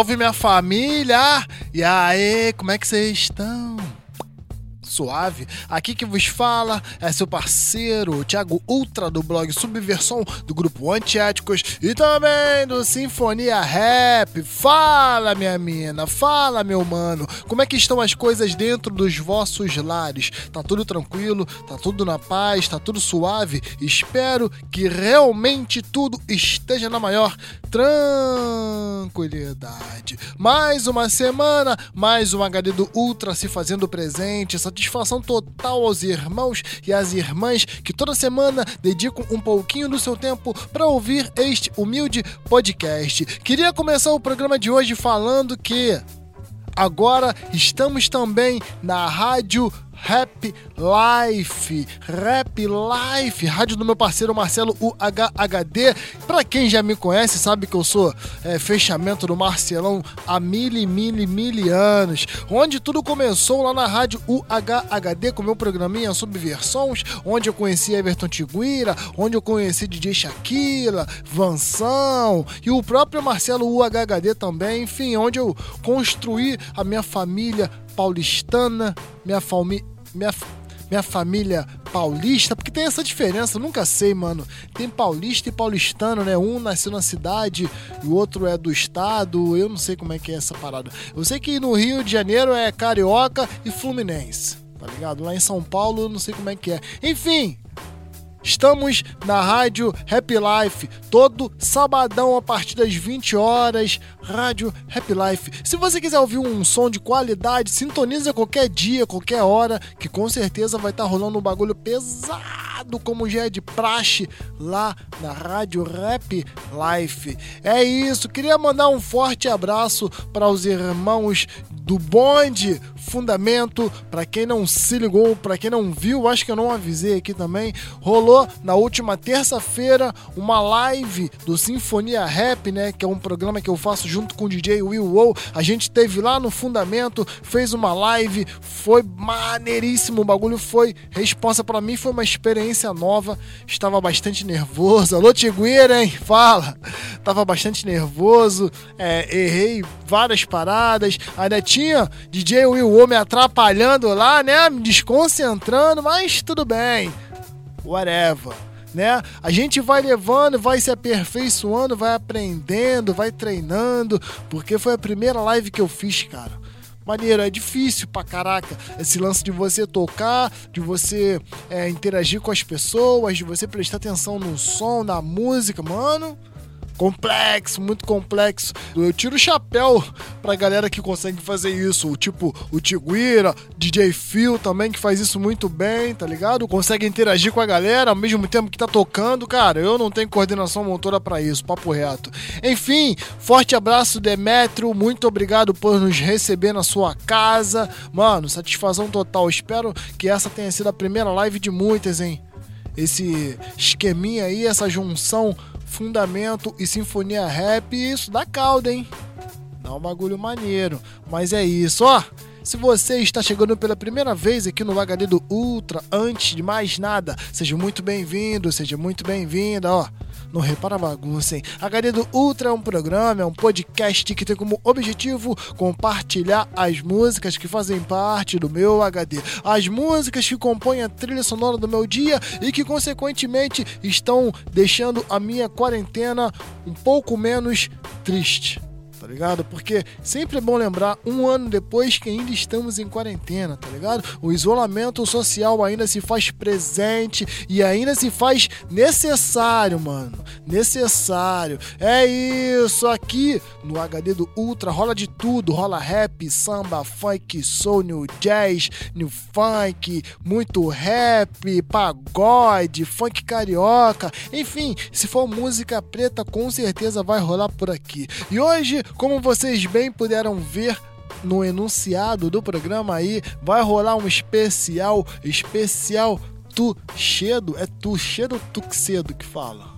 salve minha família! E aí, como é que vocês estão? suave. Aqui que vos fala é seu parceiro, Thiago Ultra, do blog Subversão, do grupo Antiéticos e também do Sinfonia Rap. Fala, minha mina, fala, meu mano, como é que estão as coisas dentro dos vossos lares? Tá tudo tranquilo? Tá tudo na paz? Tá tudo suave? Espero que realmente tudo esteja na maior tranquilidade. Mais uma semana, mais um HD do Ultra se fazendo presente, satisfação total aos irmãos e às irmãs que toda semana dedicam um pouquinho do seu tempo para ouvir este humilde podcast. Queria começar o programa de hoje falando que agora estamos também na Rádio Rap Life, Rap Life, rádio do meu parceiro Marcelo UHHD. Pra quem já me conhece, sabe que eu sou é, fechamento do Marcelão há mil e mil e mil anos. Onde tudo começou lá na rádio UHHD com meu programinha Subversões, onde eu conheci Everton Tiguira, onde eu conheci DJ Shakira, Vansão e o próprio Marcelo UHHD também. Enfim, onde eu construí a minha família paulistana, minha, família minha, minha família paulista, porque tem essa diferença, nunca sei, mano. Tem paulista e paulistano, né? Um nasceu na cidade e o outro é do estado. Eu não sei como é que é essa parada. Eu sei que no Rio de Janeiro é carioca e fluminense, tá ligado? Lá em São Paulo eu não sei como é que é. Enfim, Estamos na rádio Happy Life, todo sabadão a partir das 20 horas. Rádio Happy Life. Se você quiser ouvir um som de qualidade, sintoniza qualquer dia, qualquer hora, que com certeza vai estar tá rolando um bagulho pesado, como já é de praxe, lá na Rádio Rap Life. É isso, queria mandar um forte abraço para os irmãos do bonde Fundamento. Para quem não se ligou, para quem não viu, acho que eu não avisei aqui também, rolou na última terça-feira uma live do Sinfonia Rap, né, que é um programa que eu faço junto com o DJ Will Wow. A gente teve lá no Fundamento, fez uma live, foi maneiríssimo, o bagulho foi responsa para mim, foi uma experiência nova. Estava bastante nervoso. Alô, Tiguira, hein? Fala. Tava bastante nervoso, é, errei várias paradas. Ainda tinha DJ Will o homem atrapalhando lá, né? Me desconcentrando, mas tudo bem. Whatever. Né? A gente vai levando, vai se aperfeiçoando, vai aprendendo, vai treinando, porque foi a primeira live que eu fiz, cara. Maneiro, é difícil pra caraca esse lance de você tocar, de você é, interagir com as pessoas, de você prestar atenção no som, na música, mano complexo, muito complexo. Eu tiro o chapéu pra galera que consegue fazer isso. Tipo, o Tiguira, DJ Phil também, que faz isso muito bem, tá ligado? Consegue interagir com a galera ao mesmo tempo que tá tocando. Cara, eu não tenho coordenação motora para isso, papo reto. Enfim, forte abraço, Demetrio. Muito obrigado por nos receber na sua casa. Mano, satisfação total. Espero que essa tenha sido a primeira live de muitas, hein? Esse esqueminha aí, essa junção Fundamento e Sinfonia Rap, isso dá calda, hein? Dá um bagulho maneiro. Mas é isso, ó. Se você está chegando pela primeira vez aqui no HD do Ultra, antes de mais nada, seja muito bem-vindo, seja muito bem-vinda, ó. Não repara bagunça, hein? HD do Ultra é um programa, é um podcast que tem como objetivo compartilhar as músicas que fazem parte do meu HD. As músicas que compõem a trilha sonora do meu dia e que, consequentemente, estão deixando a minha quarentena um pouco menos triste tá ligado? Porque sempre é bom lembrar, um ano depois que ainda estamos em quarentena, tá ligado? O isolamento social ainda se faz presente e ainda se faz necessário, mano. Necessário. É isso aqui no HD do Ultra rola de tudo, rola rap, samba, funk, soul, new jazz, new funk, muito rap, pagode, funk carioca, enfim, se for música preta, com certeza vai rolar por aqui. E hoje como vocês bem puderam ver no enunciado do programa aí, vai rolar um especial, especial Tuxedo. É Tuxedo ou Tuxedo que fala?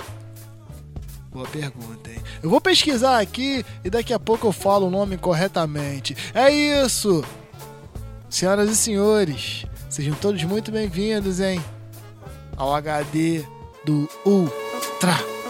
Boa pergunta, hein? Eu vou pesquisar aqui e daqui a pouco eu falo o nome corretamente. É isso! Senhoras e senhores, sejam todos muito bem-vindos, hein? Ao HD do Ultra.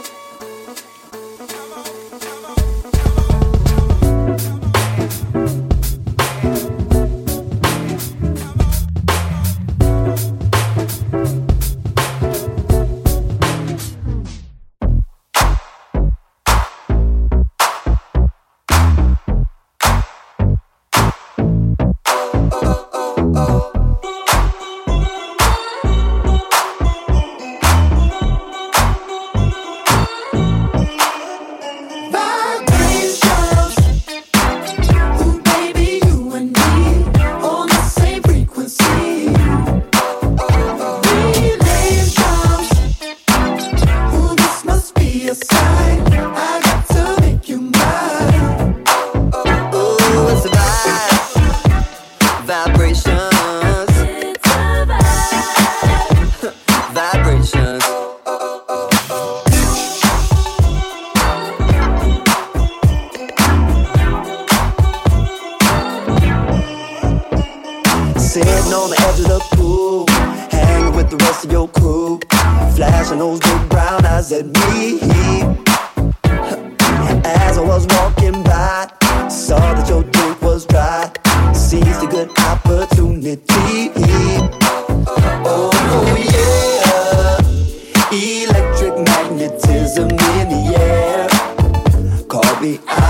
Was walking by, saw that your drink was dry. Seized a good opportunity. Oh, oh yeah, electric magnetism in the air. Call me.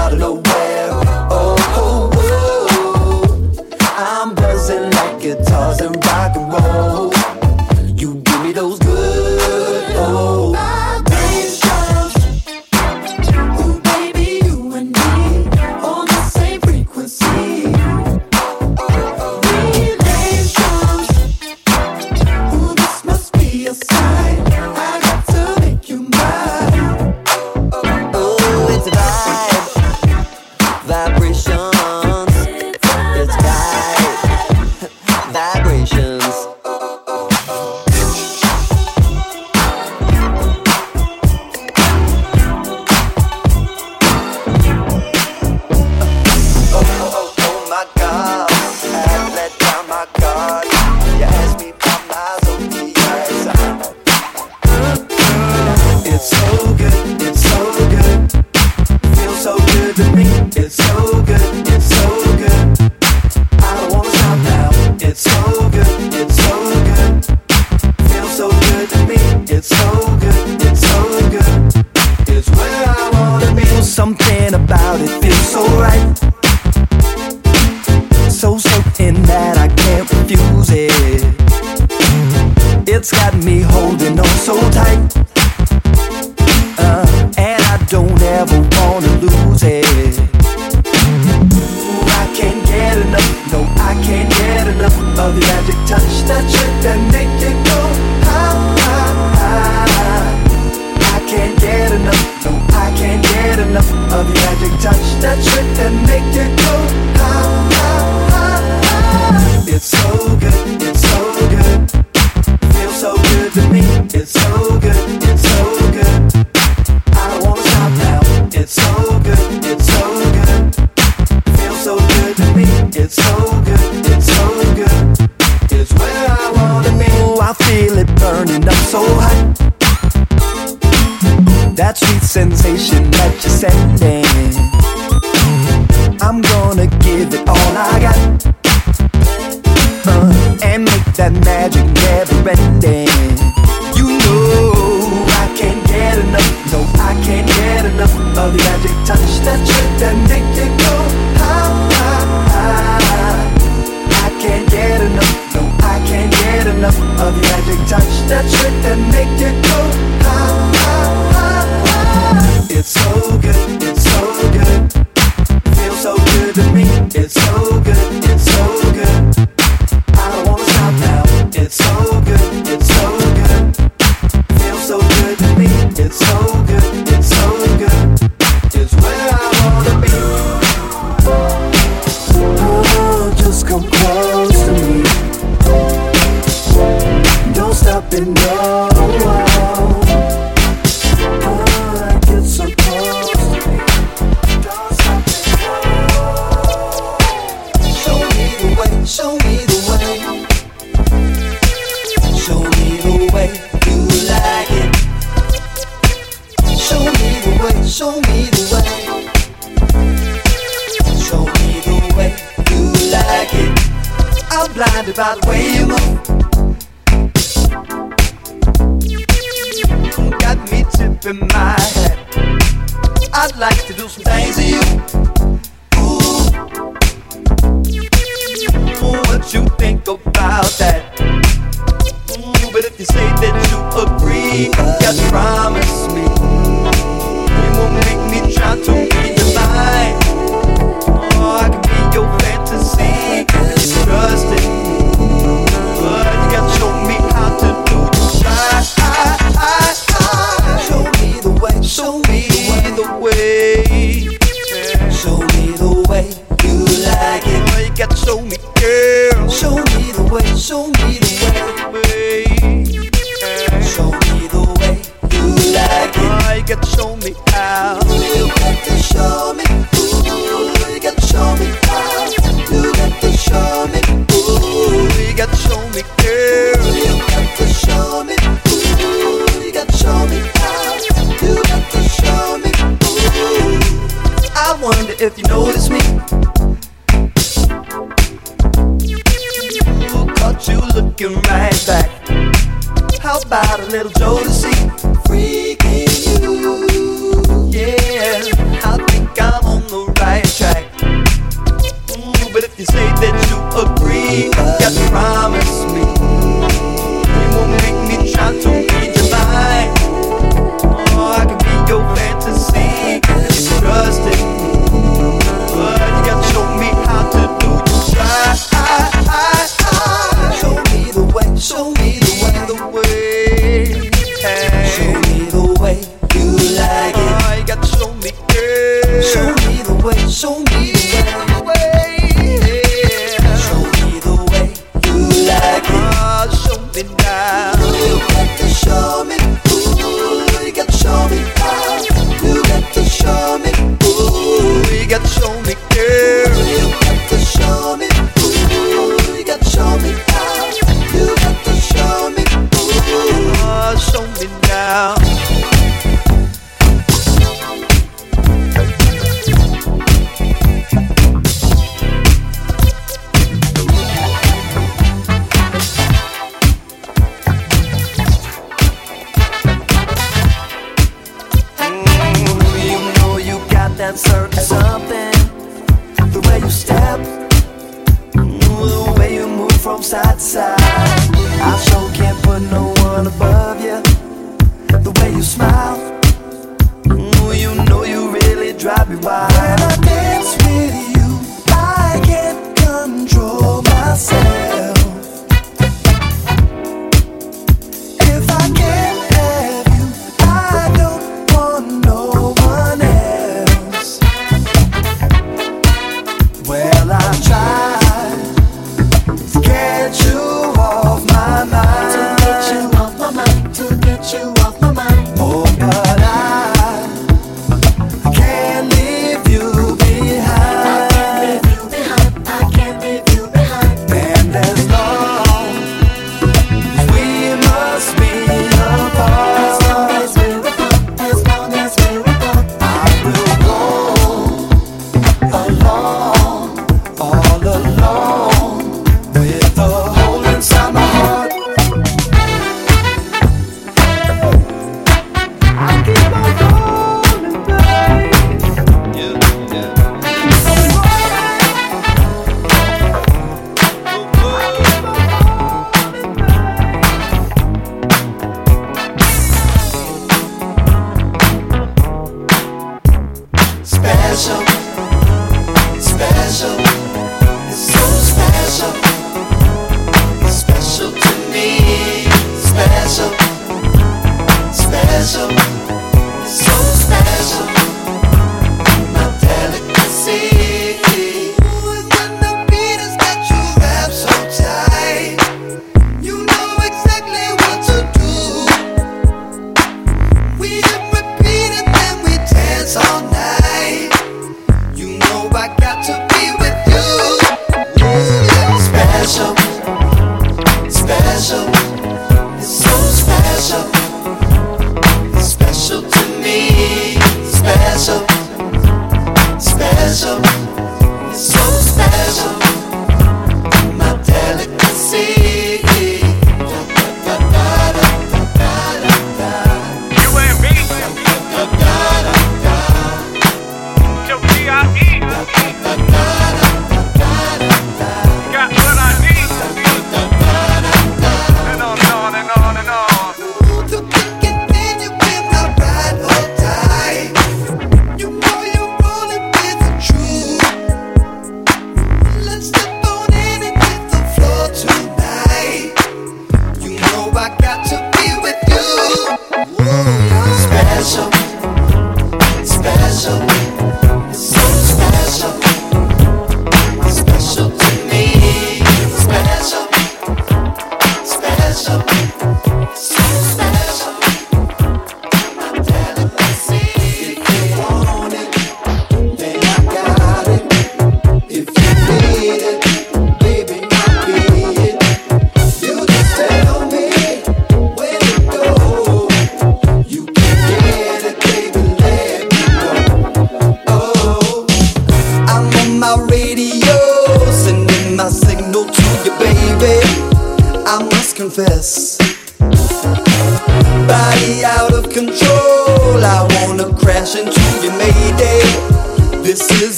what you think of. Me wild.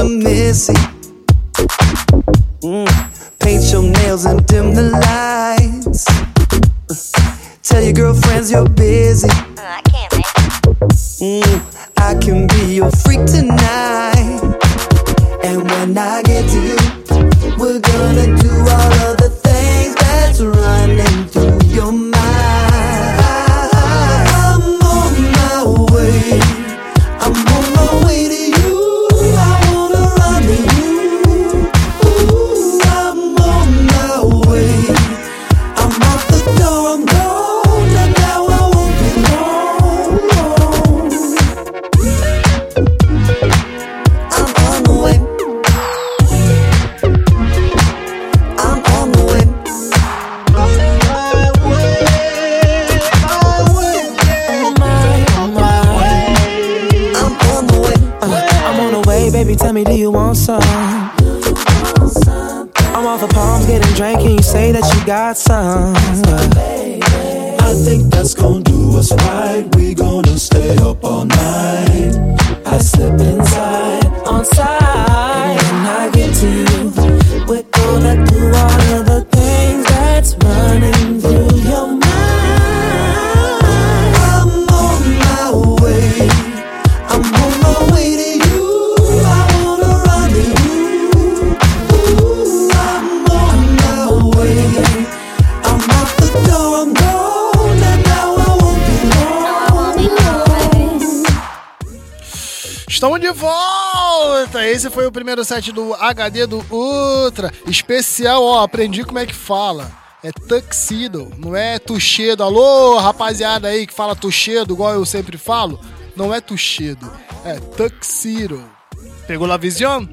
to missy. Mm. Paint your nails and dim the lights. Tell your girlfriends you're busy. esse foi o primeiro set do HD do Ultra. Especial, ó, aprendi como é que fala. É tuxedo, não é tuxedo. Alô, rapaziada aí que fala tuxedo, igual eu sempre falo. Não é tuxedo, é tuxedo. Pegou a visão?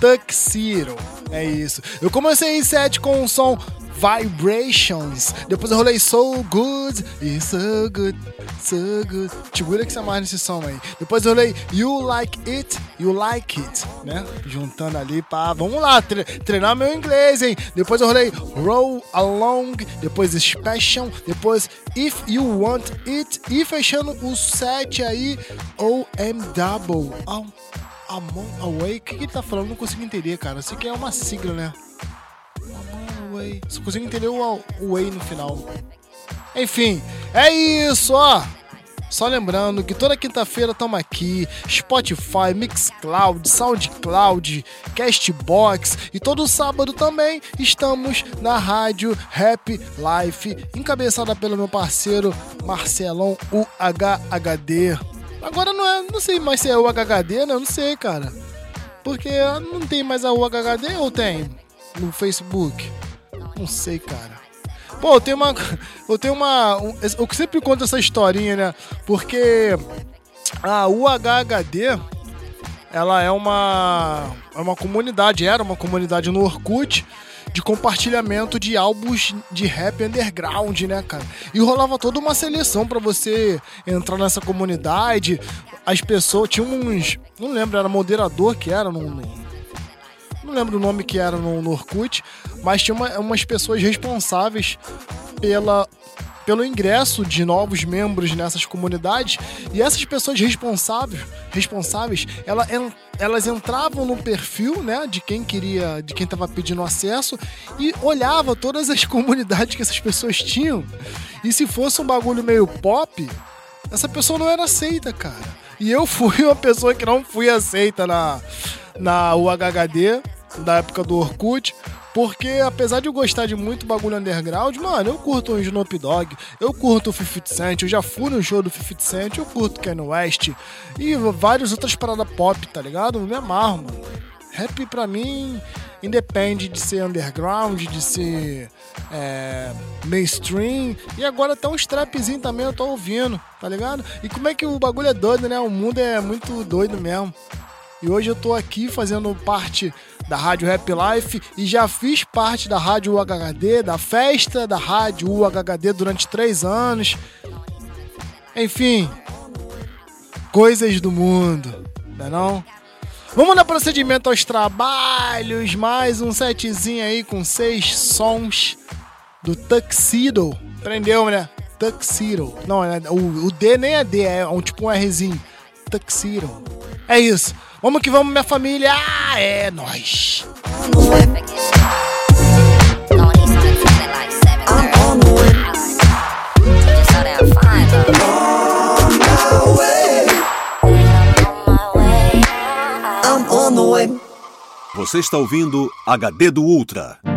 Tuxedo. É isso. Eu comecei em set com um som Vibrations. Depois eu rolei So Good e So Good, So Good. Segura que você é mais nesse som aí. Depois eu rolei You Like It, You Like It, né? Juntando ali, pra. vamos lá, tre treinar meu inglês, hein? Depois eu rolei Roll Along, depois Expression, depois If You Want It e fechando o set aí, OMW. Oh, Amon Away, o que, que ele tá falando? Não consigo entender, cara. Eu sei que é uma sigla, né? whey. Você consegue entender o, way no final. Enfim, é isso, ó. Só lembrando que toda quinta-feira estamos aqui, Spotify, Mixcloud, Soundcloud, Castbox e todo sábado também estamos na rádio Rap Life, encabeçada pelo meu parceiro Marcelão UHHD. Agora não é, não sei mais se é UHHD, né? Eu não sei, cara. Porque não tem mais a UHHD ou tem no Facebook? Não sei, cara. Pô, eu tenho uma. Eu tenho uma. um- eu sempre conto essa historinha, né? Porque a UHHD ela é uma. É uma comunidade, era uma comunidade no Orkut de compartilhamento de álbuns de rap underground, né, cara? E rolava toda uma seleção pra você entrar nessa comunidade. As pessoas tinham uns. Não lembro, era moderador que era, não, não lembro o nome que era no, no Orkut, mas tinha uma- umas pessoas responsáveis pela, pelo ingresso de novos membros nessas comunidades e essas pessoas responsáveis, responsáveis ela, elas entravam no perfil né, de quem queria, de quem estava pedindo acesso e olhava todas as comunidades que essas pessoas tinham e se fosse um bagulho meio pop, essa pessoa não era aceita, cara. E eu fui uma pessoa que não fui aceita na, na UHHD, da época do Orkut, porque apesar de eu gostar de muito bagulho underground, mano, eu curto um Snoop Dogg, eu curto o 50 Cent, eu já fui no show do 50 Cent, eu curto Kanye West e várias outras paradas pop, tá ligado? Eu me amarro, mano. Rap pra mim independe de ser underground, de ser é, mainstream. E agora até uns trapzinho também eu tô ouvindo, tá ligado? E como é que o bagulho é doido, né? O mundo é muito doido mesmo. E hoje eu tô aqui fazendo parte da Rádio Rap Life e já fiz parte da Rádio UHD, da festa da Rádio UHD durante três anos. Enfim, coisas do mundo, não é não? Vamos dar procedimento aos trabalhos, mais um setzinho aí com seis sons do Tuxedo. Prendeu, né? Tuxedo. Não, é- o, o D nem é D, é um, tipo um Rzinho. Tuxedo. É isso. Vamos que vamos, minha família. Ah, é way. Você está ouvindo HD do Ultra.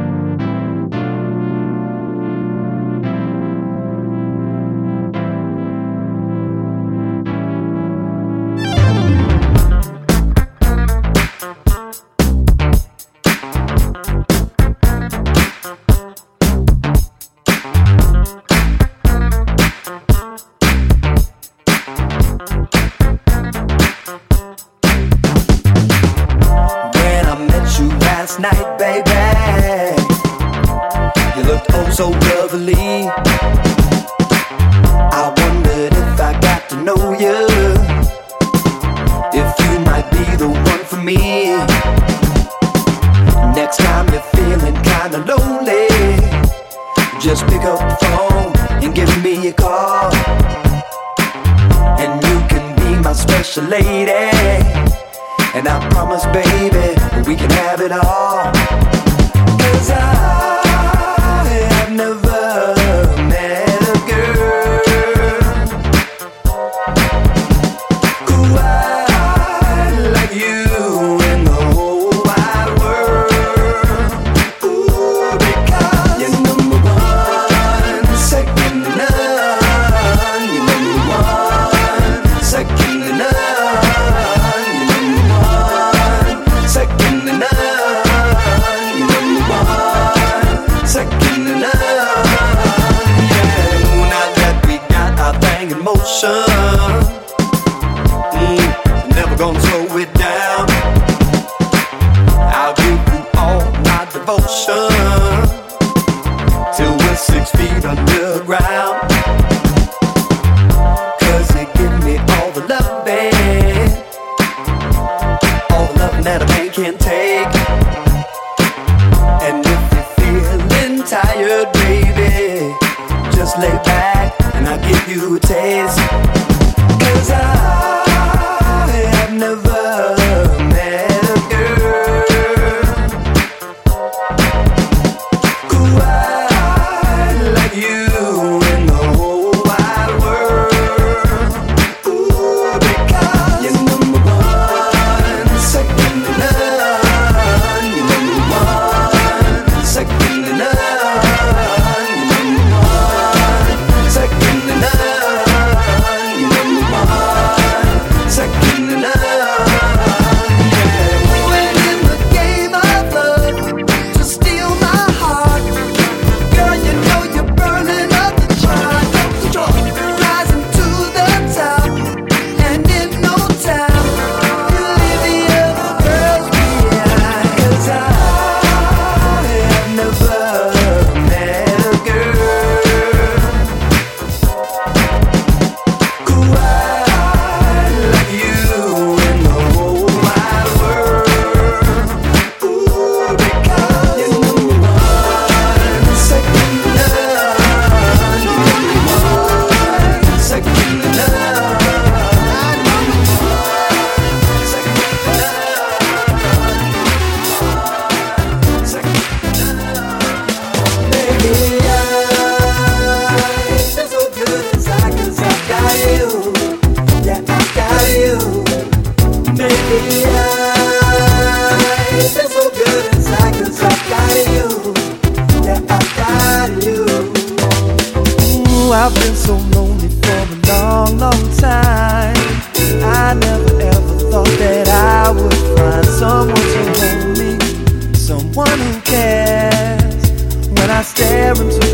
parents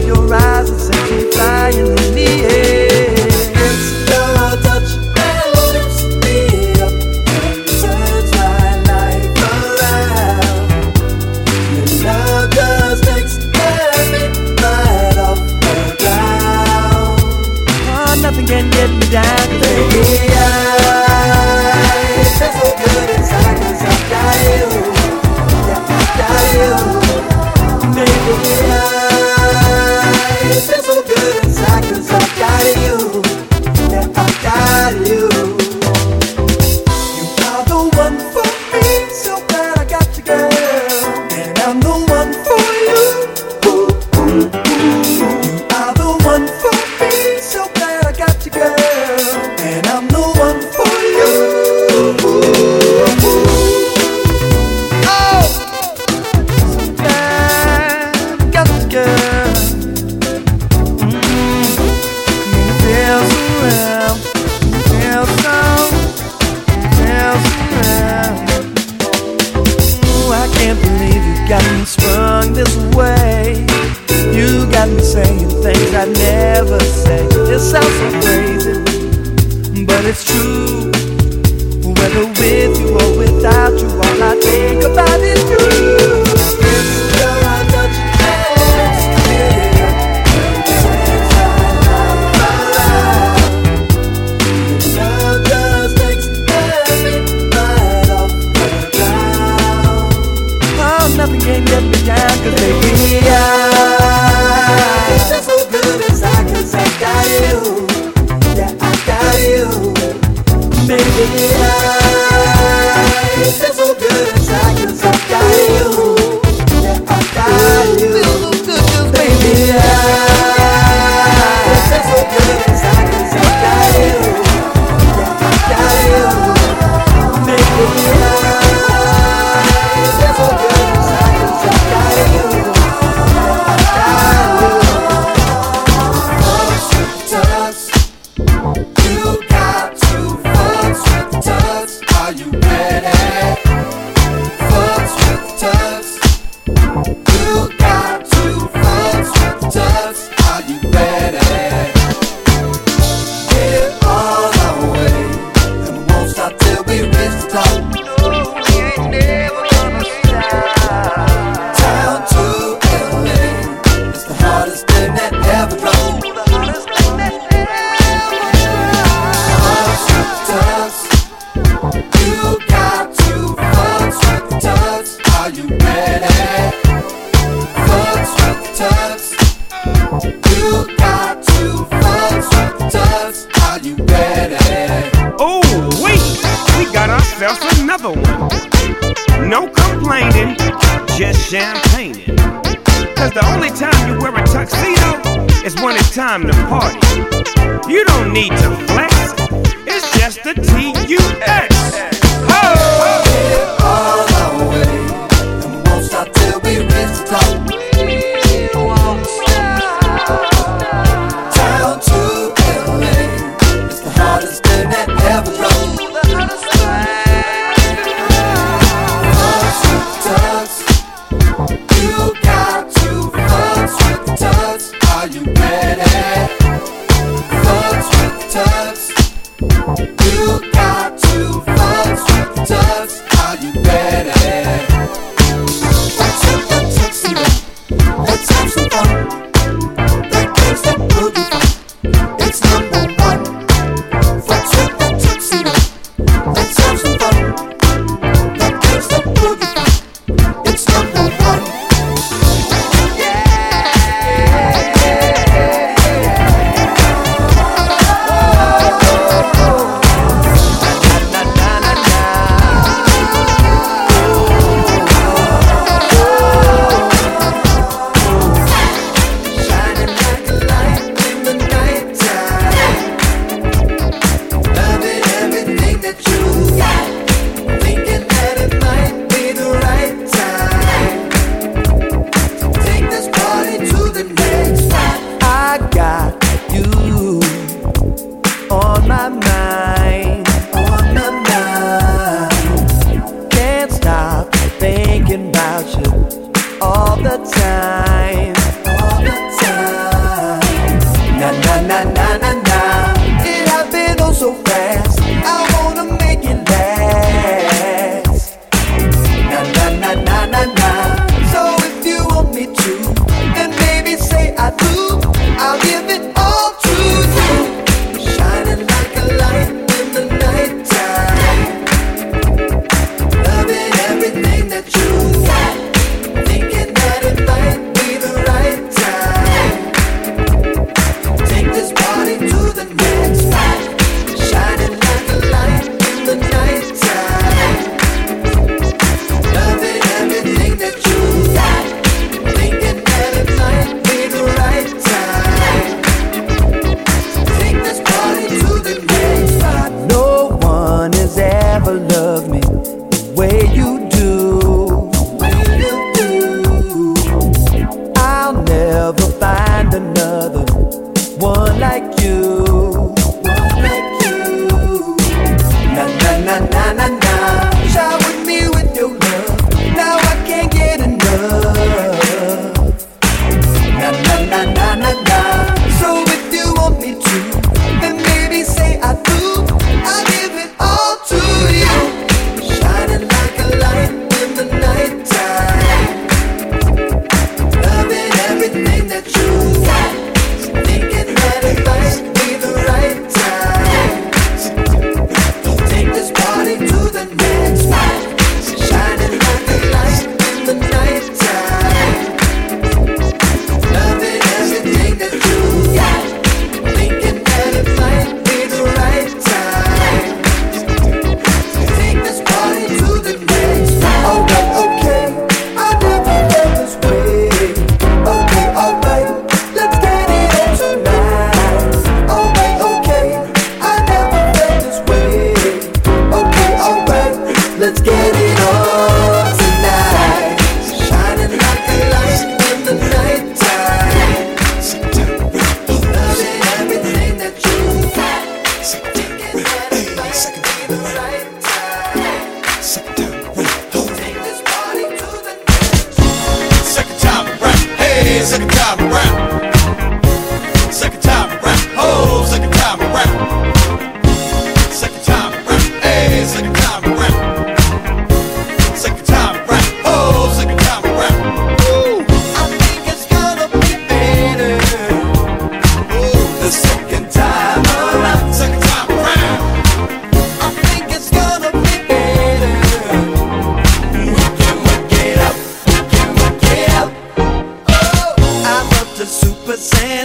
this way. You got me saying things I never say. It sounds so crazy, but it's true. Whether with you or without you, all I think about is you. you better.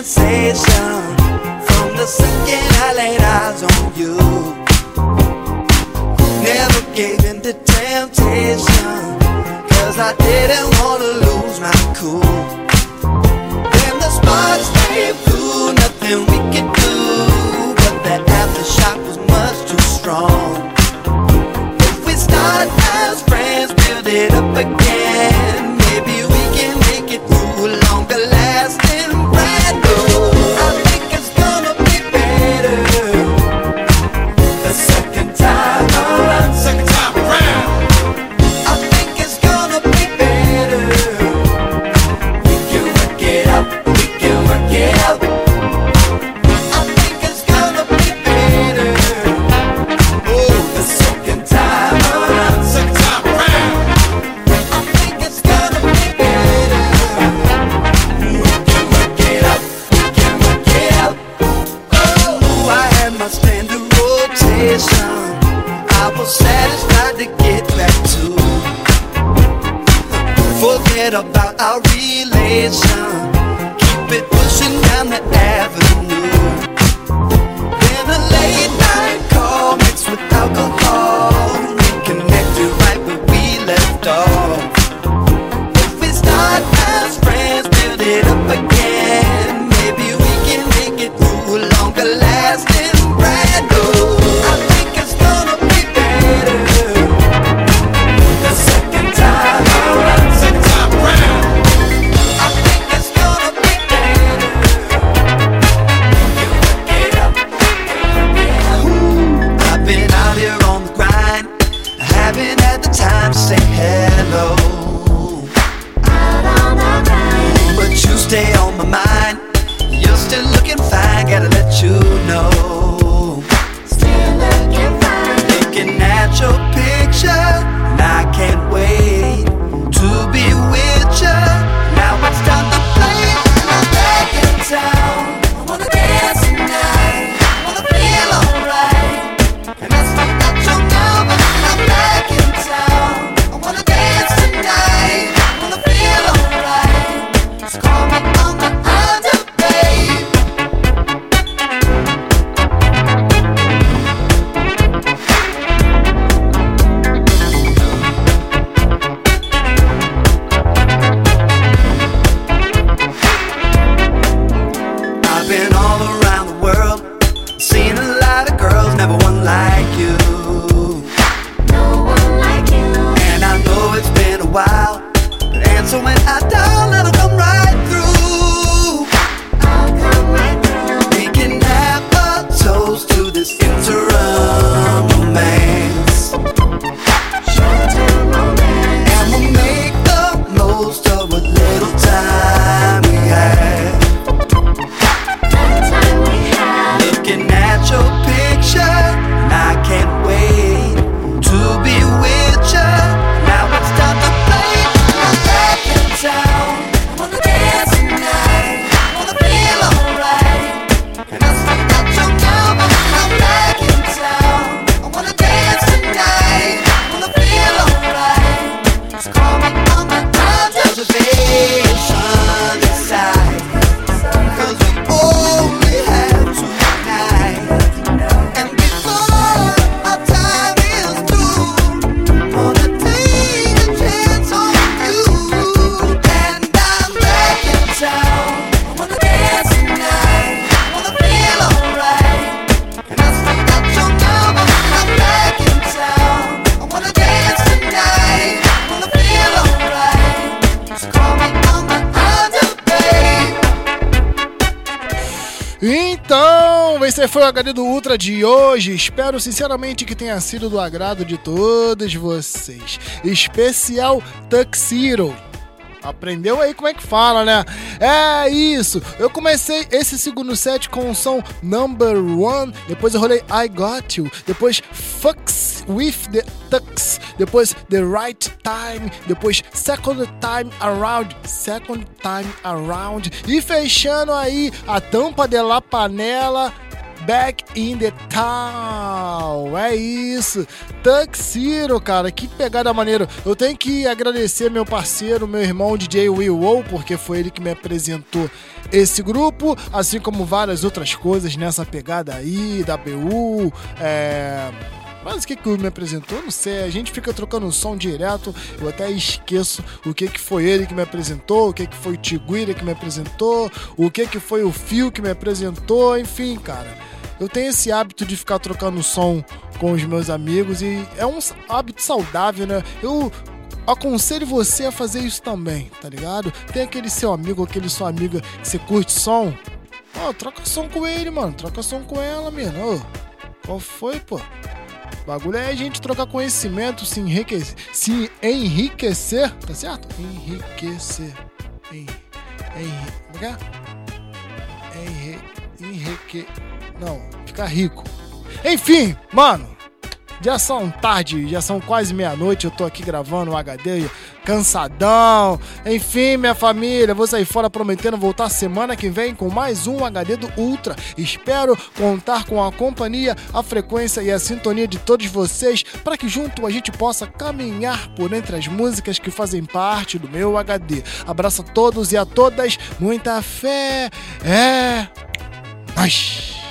sensation from the second I laid eyes on you. Never gave in to temptation, cause I didn't esse foi o HD do Ultra de hoje. Espero sinceramente que tenha sido do agrado de todos vocês. Especial Tuxedo. Aprendeu aí como é que fala, né? É isso. Eu comecei esse segundo set com o som Number One. Depois eu rolei I Got You. Depois Fucks with the Tux. Depois The Right Time. Depois Second Time Around. Second Time Around. E fechando aí a tampa de la panela. Back in the town. É isso. Tuxedo, cara. Que pegada maneira. Eu tenho que agradecer meu parceiro, meu irmão DJ Will Wow, porque foi ele que me apresentou esse grupo, assim como várias outras coisas nessa pegada aí, da BU. É. Mas o que que me apresentou? Não sei. A gente fica trocando som direto. Eu até esqueço o que que foi ele que me apresentou, o que que foi o Tiguira que me apresentou, o que que foi o Fio que me apresentou. Enfim, cara. Eu tenho esse hábito de ficar trocando som com os meus amigos e é um hábito saudável, né? Eu aconselho você a fazer isso também, tá ligado? Tem aquele seu amigo, aquele sua amiga que você curte som. Ó, troca som com ele, mano. Troca som com ela, mano. Ô, qual foi, pô? O bagulho é a gente trocar conhecimento, se enriquecer, se enriquecer, tá certo? Enriquecer. En, é é? Enri, enrique, não, ficar rico. Enfim, mano, já são tarde, já são quase meia-noite, eu tô aqui gravando um HD cansadão. Enfim, minha família, vou sair fora prometendo voltar semana que vem com mais um HD do Ultra. Espero contar com a companhia, a frequência e a sintonia de todos vocês para que junto a gente possa caminhar por entre as músicas que fazem parte do meu HD. Abraço a todos e a todas, muita fé. É. Nós.